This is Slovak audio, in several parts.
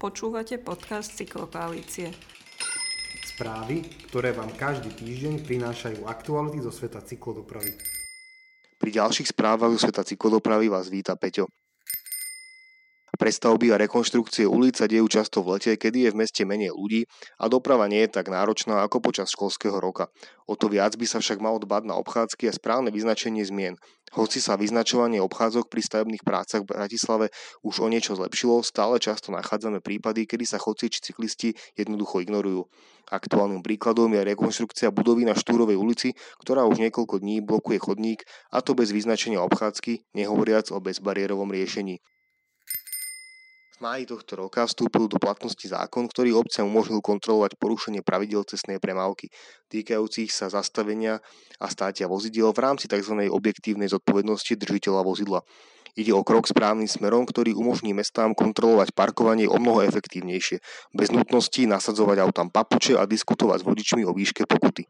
Počúvate podcast Cyklokoalície. Správy, ktoré vám každý týždeň prinášajú aktuality zo sveta cyklodopravy. Pri ďalších správach zo sveta cyklodopravy vás víta Peťo. Prestavby a rekonštrukcie ulic sa dejú často v lete, kedy je v meste menej ľudí a doprava nie je tak náročná ako počas školského roka. O to viac by sa však malo dbať na obchádzky a správne vyznačenie zmien. Hoci sa vyznačovanie obchádzok pri stavebných prácach v Bratislave už o niečo zlepšilo, stále často nachádzame prípady, kedy sa chodci či cyklisti jednoducho ignorujú. Aktuálnym príkladom je rekonštrukcia budovy na Štúrovej ulici, ktorá už niekoľko dní blokuje chodník, a to bez vyznačenia obchádzky, nehovoriac o bezbariérovom riešení máji tohto roka vstúpil do platnosti zákon, ktorý obciam umožnil kontrolovať porušenie pravidel cestnej premávky, týkajúcich sa zastavenia a státia vozidiel v rámci tzv. objektívnej zodpovednosti držiteľa vozidla. Ide o krok správnym smerom, ktorý umožní mestám kontrolovať parkovanie o mnoho efektívnejšie, bez nutnosti nasadzovať autám papuče a diskutovať s vodičmi o výške pokuty.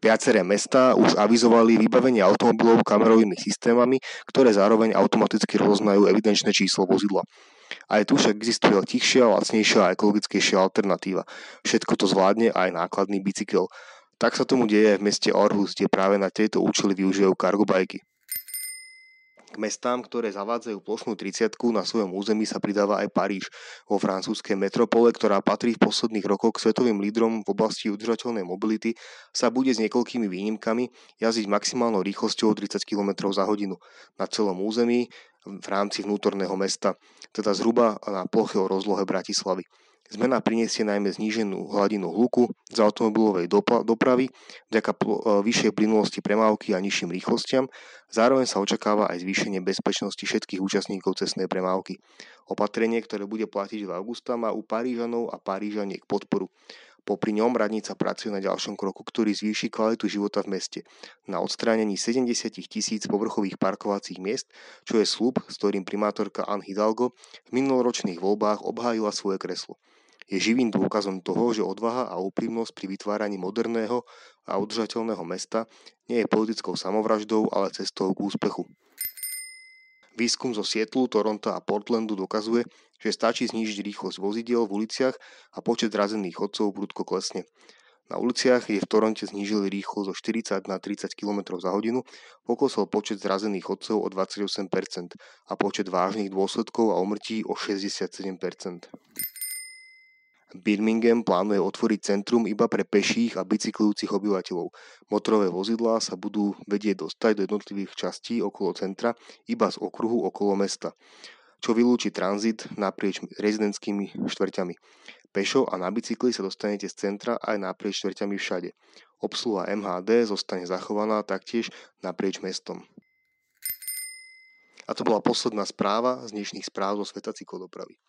Viaceré mestá už avizovali vybavenie automobilov kamerovými systémami, ktoré zároveň automaticky rozoznajú evidenčné číslo vozidla. Aj tu však existuje tichšia, lacnejšia a ekologickejšia alternatíva. Všetko to zvládne aj nákladný bicykel. Tak sa tomu deje aj v meste Orhus, kde práve na tejto účely využijú cargobajky. K mestám, ktoré zavádzajú plošnú 30 na svojom území sa pridáva aj Paríž vo francúzskej metropole, ktorá patrí v posledných rokoch k svetovým lídrom v oblasti udržateľnej mobility, sa bude s niekoľkými výnimkami jazdiť maximálnou rýchlosťou 30 km za hodinu na celom území v rámci vnútorného mesta, teda zhruba na ploche o rozlohe Bratislavy. Zmena priniesie najmä zníženú hladinu hluku z automobilovej dopravy vďaka e, vyššej plynulosti premávky a nižším rýchlostiam. Zároveň sa očakáva aj zvýšenie bezpečnosti všetkých účastníkov cestnej premávky. Opatrenie, ktoré bude platiť v augusta, má u Parížanov a Parížaniek podporu. Popri ňom radnica pracuje na ďalšom kroku, ktorý zvýši kvalitu života v meste. Na odstránení 70 tisíc povrchových parkovacích miest, čo je slub, s ktorým primátorka Anne Hidalgo v minuloročných voľbách obhájila svoje kreslo. Je živým dôkazom toho, že odvaha a úprimnosť pri vytváraní moderného a udržateľného mesta nie je politickou samovraždou, ale cestou k úspechu. Výskum zo Sietlu, Toronto a Portlandu dokazuje, že stačí znížiť rýchlosť vozidiel v uliciach a počet zrazených chodcov prudko klesne. Na uliciach, kde v Toronte znížili rýchlosť zo 40 na 30 km za hodinu, poklesol počet zrazených chodcov o 28% a počet vážnych dôsledkov a umrtí o 67%. Birmingham plánuje otvoriť centrum iba pre peších a bicyklujúcich obyvateľov. Motorové vozidlá sa budú vedieť dostať do jednotlivých častí okolo centra iba z okruhu okolo mesta, čo vylúči tranzit naprieč rezidentskými štvrťami. Pešo a na bicykli sa dostanete z centra aj naprieč štvrťami všade. Obsluha MHD zostane zachovaná taktiež naprieč mestom. A to bola posledná správa z dnešných správ zo sveta cyklodopravy.